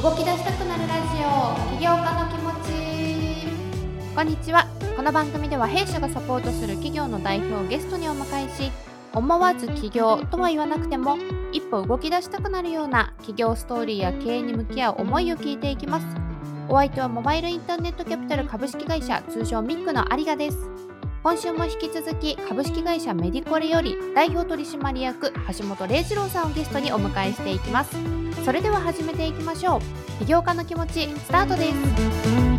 動き出したくなるラジオ。起業家の気持ち。こんにちは。この番組では弊社がサポートする企業の代表をゲストにお迎えし思わず起業とは言わなくても一歩動き出したくなるような企業ストーリーや経営に向き合う思いを聞いていきます。お相手はモバイルインターネットキャピタル株式会社通称ミックの有賀です。今週も引き続き株式会社メディコレより代表取締役橋本礼二郎さんをゲストにお迎えしていきます。それでは始めていきましょう。起業家の気持ちスタートです。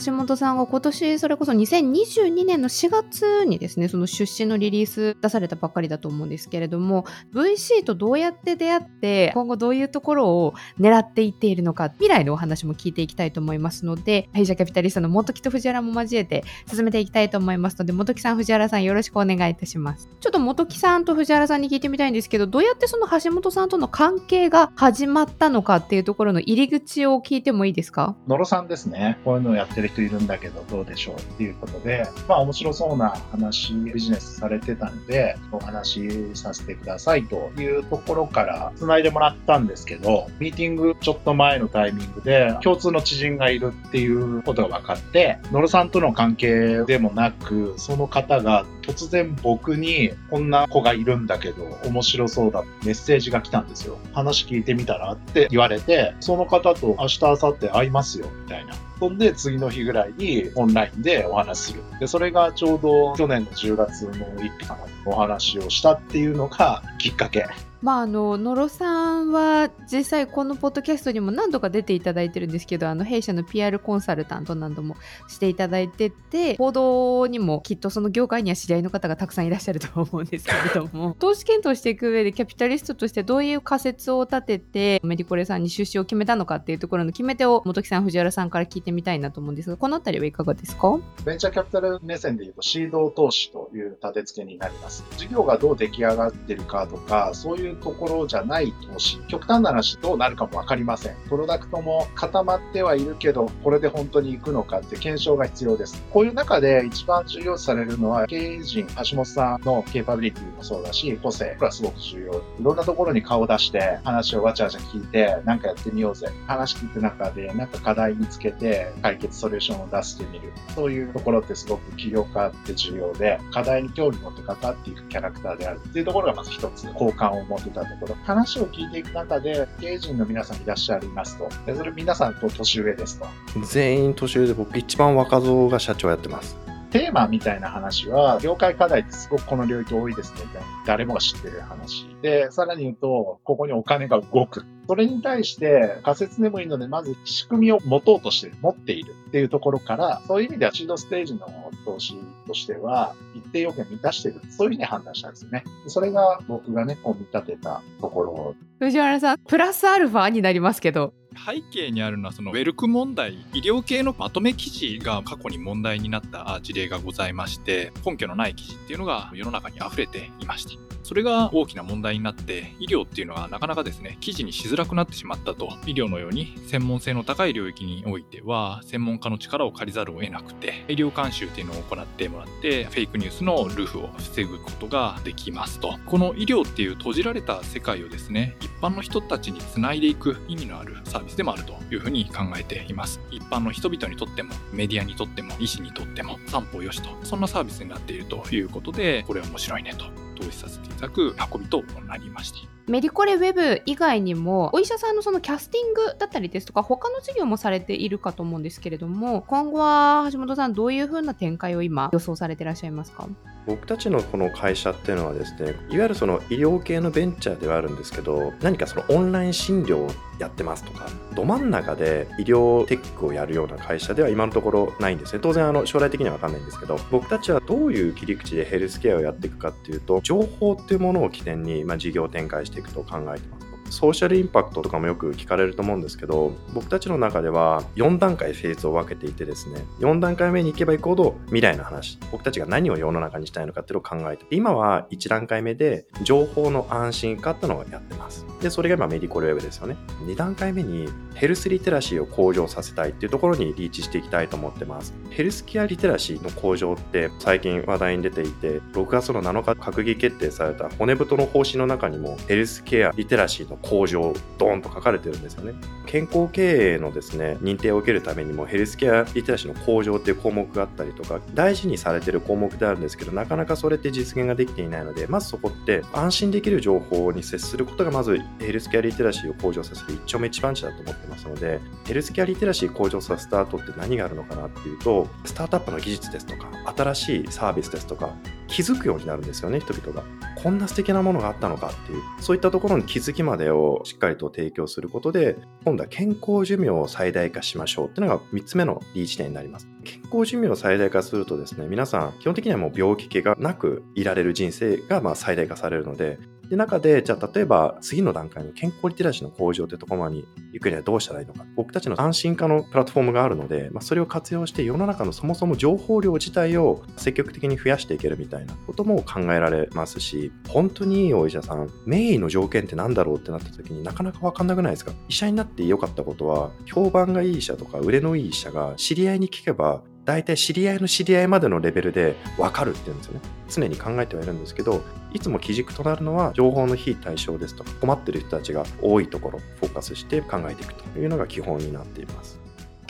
橋本さんが今年それこそ2022年の4月にですねその出資のリリース出されたばっかりだと思うんですけれども VC とどうやって出会って今後どういうところを狙っていっているのか未来のお話も聞いていきたいと思いますので弊社キャピタリストの元木と藤原も交えて進めていきたいと思いますので元木さん藤原さんよろしくお願いいたします。ちょっと元木さんと藤原さんに聞いてみたいんですけどどうやってその橋本さんとの関係が始まったのかっていうところの入り口を聞いてもいいですか？野呂さんですね。こういうのをやってる人いるんだけどどうでしょうっていうことで、まあ面白そうな話、ビジネスされてたんで、お話しさせてくださいというところから繋いでもらったんですけど、ミーティングちょっと前のタイミングで共通の知人がいるっていうことが分かって、野呂さんとの関係でもなく、その方が突然僕にこんな子がいるんだけど面白そうだメッセージが来たんですよ。話聞いてみたらって言われて、その方と明日明後日会いますよみたいな。そんで次の日ぐらいにオンラインでお話しする。で、それがちょうど去年の10月の1日かな、お話をしたっていうのがきっかけまあ、あの野呂さんは実際このポッドキャストにも何度か出ていただいてるんですけどあの弊社の PR コンサルタント何度もしていただいてて報道にもきっとその業界には知り合いの方がたくさんいらっしゃると思うんですけれども 投資検討していく上でキャピタリストとしてどういう仮説を立ててメディコレさんに出資を決めたのかっていうところの決め手を本木さん藤原さんから聞いてみたいなと思うんですがこの辺りはいかがですか？ベンチャーキャピタル目線でいうとシード投資という立て付けになります。事業がどう出来上がってるかとかそういうところじゃない投資、極端な話どうなるかもわかりません。プロダクトも固まってはいるけど、これで本当に行くのかって検証が必要です。こういう中で一番重要視されるのは、経営陣、橋本さんのケーパビリティもそうだし、個性、これはすごく重要。いろんなところに顔を出して、話をわちゃわちゃ聞いて、なんかやってみようぜ。話聞く中で、なんか課題見つけて、解決ソリューションを出してみる。そういうところってすごく起業家って重要で、課題に興味持って関わっていくキャラクターであるっていうところがまず一つ、好感を持思ってたところ。話を聞いていく中で、経営陣の皆さんいらっしゃいますと。でそれ皆さんと年上ですと。全員年上で僕一番若造が社長やってます。テーマみたいな話は、業界課題ってすごくこの領域多いですね、みたいな。誰もが知ってる話。で、さらに言うと、ここにお金が動く。それに対して仮説でもいいので、まず仕組みを持とうとして、持っているっていうところから、そういう意味ではシードステージの投資としては、一定要件満たしている。そういうふうに判断したんですよね。それが僕がね、こう見立てたところ。藤原さん、プラスアルファになりますけど、背景にあるのはそのウェルク問題医療系のまとめ記事が過去に問題になった事例がございまして根拠のない記事っていうのが世の中に溢れていました。それが大きな問題になって医療っていうのはなかなかですね記事にしづらくなってしまったと。医療のように専門性の高い領域においては専門家の力を借りざるを得なくて医療監修っていうのを行ってもらってフェイクニュースのルーフを防ぐことができますと。この医療っていう閉じられた世界をですね一般の人たちにつないでいく意味のあるサービスでもあるというふうに考えています。一般の人々にとってもメディアにとっても医師にとっても三方よしと。そんなサービスになっているということでこれ面白いねと。投資させていただく運びとなりました。メディコレウェブ以外にもお医者さんのそのキャスティングだったりですとか他の事業もされているかと思うんですけれども今後は橋本さんどういうふうな展開を今予想されていらっしゃいますか？僕たちのこの会社っていうのはですねいわゆるその医療系のベンチャーではあるんですけど何かそのオンライン診療をやってますとかど真ん中で医療テックをやるような会社では今のところないんですね。当然あの将来的には分かんないんですけど僕たちはどういう切り口でヘルスケアをやっていくかっていうと情報っていうものを起点に、まあ、事業展開してしていくと考えてます。ソーシャルインパクトとかもよく聞かれると思うんですけど僕たちの中では4段階フェーズを分けていてですね4段階目に行けば行くほど未来の話僕たちが何を世の中にしたいのかっていうのを考えて今は1段階目で情報の安心化っていうのをやってます。でそれが今メディコルウェブですよね。2段階目にヘルスリテラシーを向上させたいっていうところにリーチしていきたいと思ってます。ヘルスケアリテラシーの向上って最近話題に出ていて6月の7日閣議決定された骨太の方針の中にもヘルスケアリテラシーの向上ドーンと書かれてるんですよね。健康経営のですね認定を受けるためにもヘルスケアリテラシーの向上っていう項目があったりとか大事にされてる項目であるんですけどなかなかそれって実現ができていないのでまずそこって安心できる情報に接することがまずヘルスケアリテラシーを向上させる一丁目一番地だと思ってますのでヘルスケアリテラシー向上させた後って何があるのかなっていうとスタートアップの技術ですとか新しいサービスですとか気づくようになるんですよね人々が。こんな素敵なものがあったのかっていう。そういったところに気づきまでをしっかりと提供することで今度は健康寿命を最大化しましょうっていうのが3つ目のリーチ点になります。健康寿命を最大化するとですね皆さん基本的にはもう病気系がなくいられる人生がまあ最大化されるのでで中で、じゃあ例えば次の段階の健康リテラシーの向上というところに行くにはどうしたらいいのか。僕たちの安心化のプラットフォームがあるので、まあ、それを活用して世の中のそもそも情報量自体を積極的に増やしていけるみたいなことも考えられますし、本当にいいお医者さん、名医の条件って何だろうってなった時になかなかわかんなくないですか？医者になって良かったことは、評判がいい医者とか売れのいい医者が知り合いに聞けば大体知り合いの知り合いまでのレベルで分かるっていうんですよね。常に考えてはいるんですけど、いつも基軸となるのは情報の非対象ですとか、困ってる人たちが多いところ、フォーカスして考えていくというのが基本になっています。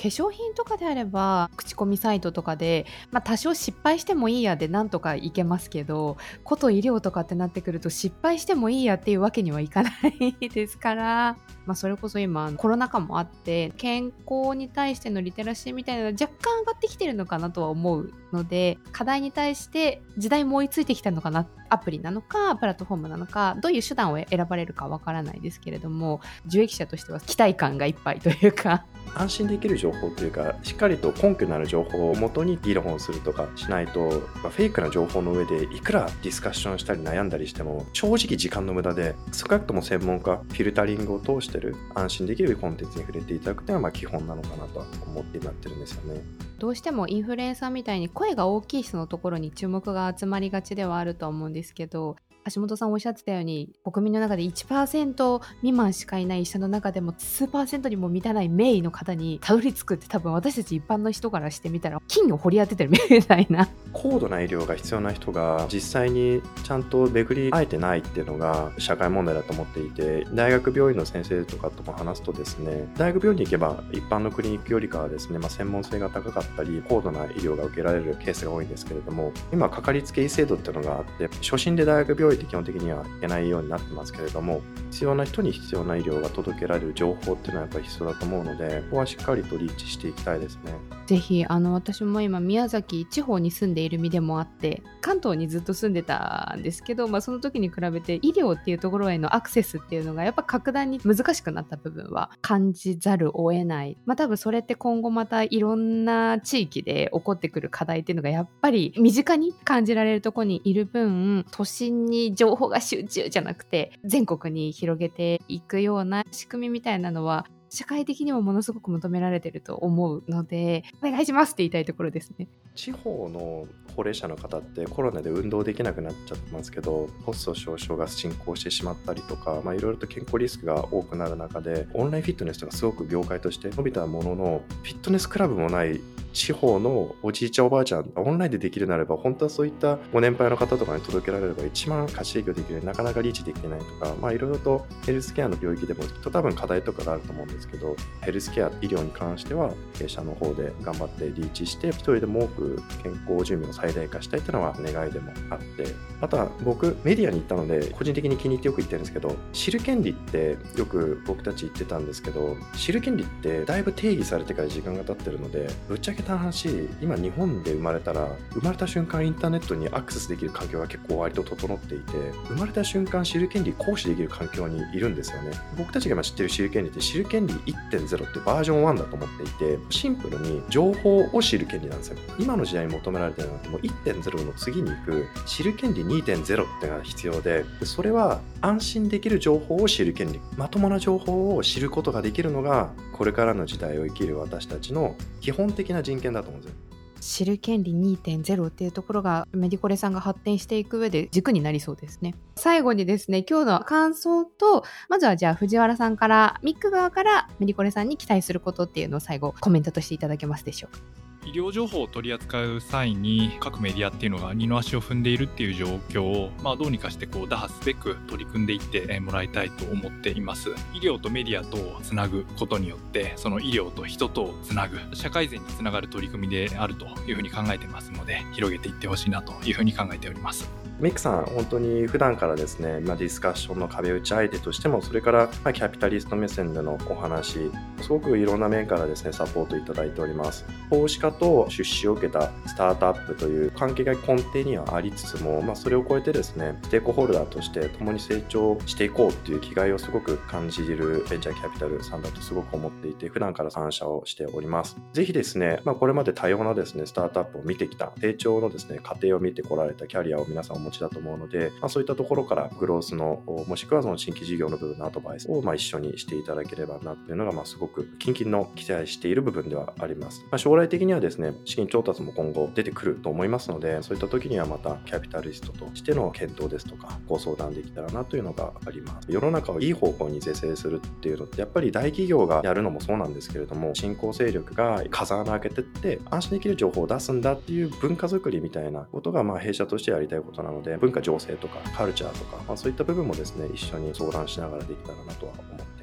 化粧品とかであれば口コミサイトとかで、まあ、多少失敗してもいいやでなんとかいけますけどこと医療とかってなってくると失敗してもいいやっていうわけにはいかないですから、まあ、それこそ今コロナ禍もあって健康に対してのリテラシーみたいなのが若干上がってきてるのかなとは思うので課題に対して時代も追いついてきたのかなってアプリなのかプラットフォームなのかどういう手段を選ばれるかわからないですけれども受益者としては期待感がいっぱいというか安心できる情報というかしっかりと根拠のある情報をもとに議論をするとかしないとフェイクな情報の上でいくらディスカッションしたり悩んだりしても正直時間の無駄で少なくとも専門家フィルタリングを通してる安心できるコンテンツに触れていただくというのはまあ基本なのかなと思ってなってるんですよね。どうしてもインフルエンサーみたいに声が大きい人のところに注目が集まりがちではあると思うんですけど橋本さんおっしゃってたように国民の中で1%未満しかいない医者の中でも数パーセントにも満たない名医の方にたどり着くって多分私たち一般の人からしてみたら金を掘り当ててるみたいな。高度な医療が必要な人が実際にちゃんと巡り会えてないっていうのが社会問題だと思っていて大学病院の先生とかとも話すとですね大学病院に行けば一般のクリニックよりかはですね、まあ、専門性が高かったり高度な医療が受けられるケースが多いんですけれども今かかりつけ医制度っていうのがあって初診で大学病院って基本的にはいけないようになってますけれども必要な人に必要な医療が届けられる情報っていうのはやっぱり必要だと思うのでここはしっかりとリーチしていきたいですね。ぜひあの私も今宮崎地方に住んでいる身でもあって関東にずっと住んでたんですけど、まあ、その時に比べて医療っていうところへのアクセスっていうのがやっぱ格段に難しくなった部分は感じざるを得ない、まあ、多分それって今後またいろんな地域で起こってくる課題っていうのがやっぱり身近に感じられるとこにいる分都心に情報が集中じゃなくて全国に広げていくような仕組みみたいなのは社会的にもものすごく求められてると思うのでお願いしますって言いたいところですね。地方の高齢者の方ってコロナで運動できなくなっちゃってますけどコスト少々が進行してしまったりとかいろいろと健康リスクが多くなる中でオンラインフィットネスとかすごく業界として伸びたもののフィットネスクラブもない地方のおじいちゃんおばあちゃんオンラインでできるならば本当はそういったご年配の方とかに届けられれば一番価値提供できるなかなかリーチできないとかいろいろとヘルスケアの領域でもきっと多分課題とかがあると思うんですけどヘルスケア医療に関しては弊社の方で頑張ってリーチして一人でも多く健康寿命を最大化したいというのは願いでもあってあとは僕メディアに行ったので個人的に気に入ってよく言ってるんですけど知る権利ってよく僕たち言ってたんですけど知る権利ってだいぶ定義されてから時間が経ってるのでぶっちゃけた話今日本で生まれたら生まれた瞬間インターネットにアクセスできる環境が結構割と整っていて生まれた瞬間知る権利行使できる環境にいるんですよね。僕たちが今知ってる知る権利って知る権利1.0ってバージョン1だと思っていてシンプルに情報を知る権利なんですよ。今の時代に求められてるのっての1.0の次に行く知る権利2.0ってのが必要でそれは安心できる情報を知る権利まともな情報を知ることができるのがこれからの時代を生きる私たちの基本的な人権だと思うんですよ。知る権利2.0っていうところがメディコレさんが発展していく上で軸になりそうですね。最後にですね、今日の感想と、まずはじゃあ藤原さんから、ミック側からメディコレさんに期待することっていうのを最後コメントとしていただけますでしょうか。医療情報を取り扱う際に各メディアっていうのが二の足を踏んでいるっていう状況を、まあ、どうにかしてこう打破すべく取り組んでいってもらいたいと思っています医療とメディアとをつなぐことによってその医療と人とをつなぐ社会善につながる取り組みであるというふうに考えてますので広げていってほしいなというふうに考えておりますメイクさん、本当に普段からですね、まあ、ディスカッションの壁打ち相手としても、それから、まあ、キャピタリスト目線でのお話、すごくいろんな面からですね、サポートいただいております。投資家と出資を受けたスタートアップという関係が根底にはありつつも、まあ、それを超えてですね、ステークホルダーとして共に成長していこうっていう気概をすごく感じるベンチャーキャピタルさんだとすごく思っていて、普段から参加をしております。ぜひですね、まあ、これまで多様なですね、スタートアップを見てきた、成長のですね、過程を見てこられたキャリアを皆さんお持ちだと思うので、まあ、そういったところからグロースの、もしくはその新規事業の部分のアドバイスをまあ一緒にしていただければなっていうのが、まあ、すごく近々の期待している部分ではあります。まあ、将来的にはですね、資金調達も今後出てくると思いますので、そういった時にはまたキャピタリストとしての検討ですとか、ご相談できたらなというのがあります。世の中をいい方向に是正するっていうのって、やっぱり大企業がやるのもそうなんですけれども、新興勢力が風穴開けてって、安心できる情報を出すんだっていう文化づくりみたいなことが、まあ弊社としてやりたいことなので、文化情勢とかカルチャーとか、まあ、そういった部分もですね、一緒に相談しながらできたらなとは思ってます。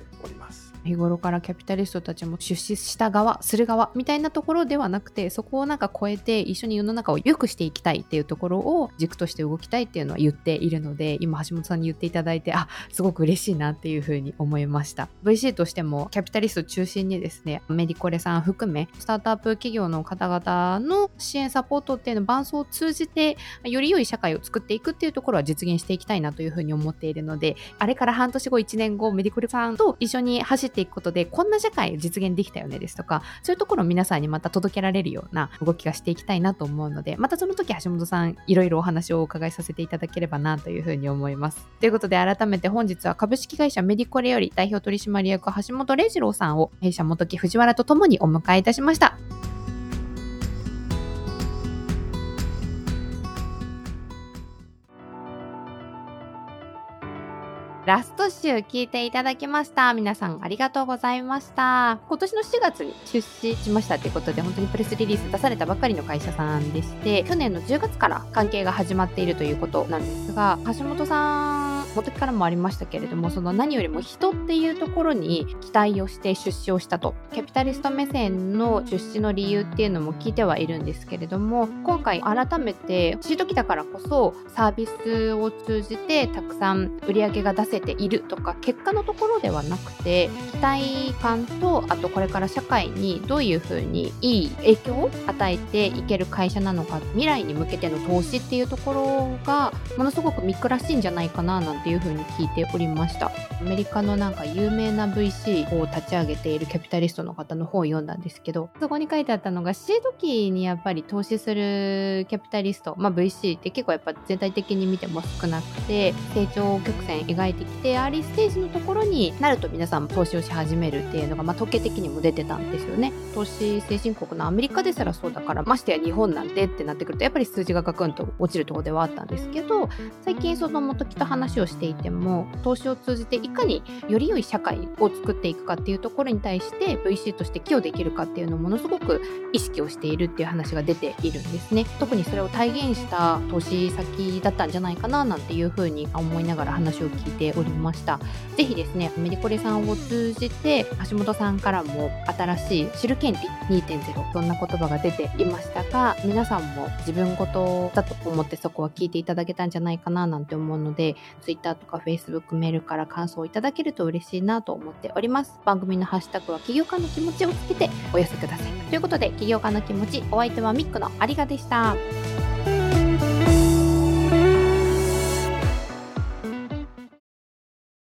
日頃からキャピタリストたちも出資した側する側みたいなところではなくてそこをなんか超えて一緒に世の中を良くしていきたいっていうところを軸として動きたいっていうのは言っているので今橋本さんに言っていただいてあすごく嬉しいなっていうふうに思いました。VC としてもキャピタリスト中心にですねメディコレさん含めスタートアップ企業の方々の支援サポートっていうの伴走を通じてより良い社会を作っていくっていうところは実現していきたいなというふうに思っているのであれから半年後1年後メディコレさんと一緒に走ってていくことでこんな社会実現できたよねですとかそういうところを皆さんにまた届けられるような動きがしていきたいなと思うのでまたその時橋本さんいろいろお話をお伺いさせていただければなというふうに思います。ということで改めて本日は株式会社メディコレより代表取締役橋本礼二郎さんを弊社元木藤原と共にお迎えいたしました。ラスト集聞いていただきました。皆さんありがとうございました。今年の4月に出資しましたということで、本当にプレスリリース出されたばかりの会社さんでして、去年の10月から関係が始まっているということなんですが、橋本さん、元からもありましたけれども、その何よりも人っていうところに期待をして出資をしたと。キャピタリスト目線の出資の理由っていうのも聞いてはいるんですけれども、今回改めてシート来たからこそサービスを通じてたくさん売り上げが出せているとか結果のところではなくて期待感とあとこれから社会にどういうふうにいい影響を与えていける会社なのか未来に向けての投資っていうところがものすごくミックらしいんじゃないかななんていうふうに聞いておりましたアメリカのなんか有名な VC を立ち上げているキャピタリストの方の本を読んだんですけどそこに書いてあったのがシード期にやっぱり投資するキャピタリスト、まあ、VC って結構やっぱ全体的に見ても少なくて成長曲線描いてきてアーリーステージのところになると皆さん投資をし始めるっていうのが、まあ、統計的にも出てたんですよね。投資先進国のアメリカですらそうだからましてや日本なんてってなってくるとやっぱり数字がガクンと落ちるところではあったんですけど最近その元木と話をしていても投資を通じていかにより良い社会を作っていくかっていうところに対して VC として寄与できるかっていうのをものすごく意識をしているっていう話が出ているんですね。特にそれを体現した投資先だったんじゃないかななんていうふうに思いながら話を聞いておりました。ぜひですね、メディコレさんを通じて、橋本さんからも新しい知る権利2.0、そんな言葉が出ていましたが、皆さんも自分事だと思ってそこは聞いていただけたんじゃないかななんて思うので、Twitter とか Facebook メールから感想をいただけると嬉しいなと思っております。番組のハッシュタグは起業家の気持ちをつけてお寄せください。ということで、起業家の気持ち、お相手はミックのありがでした。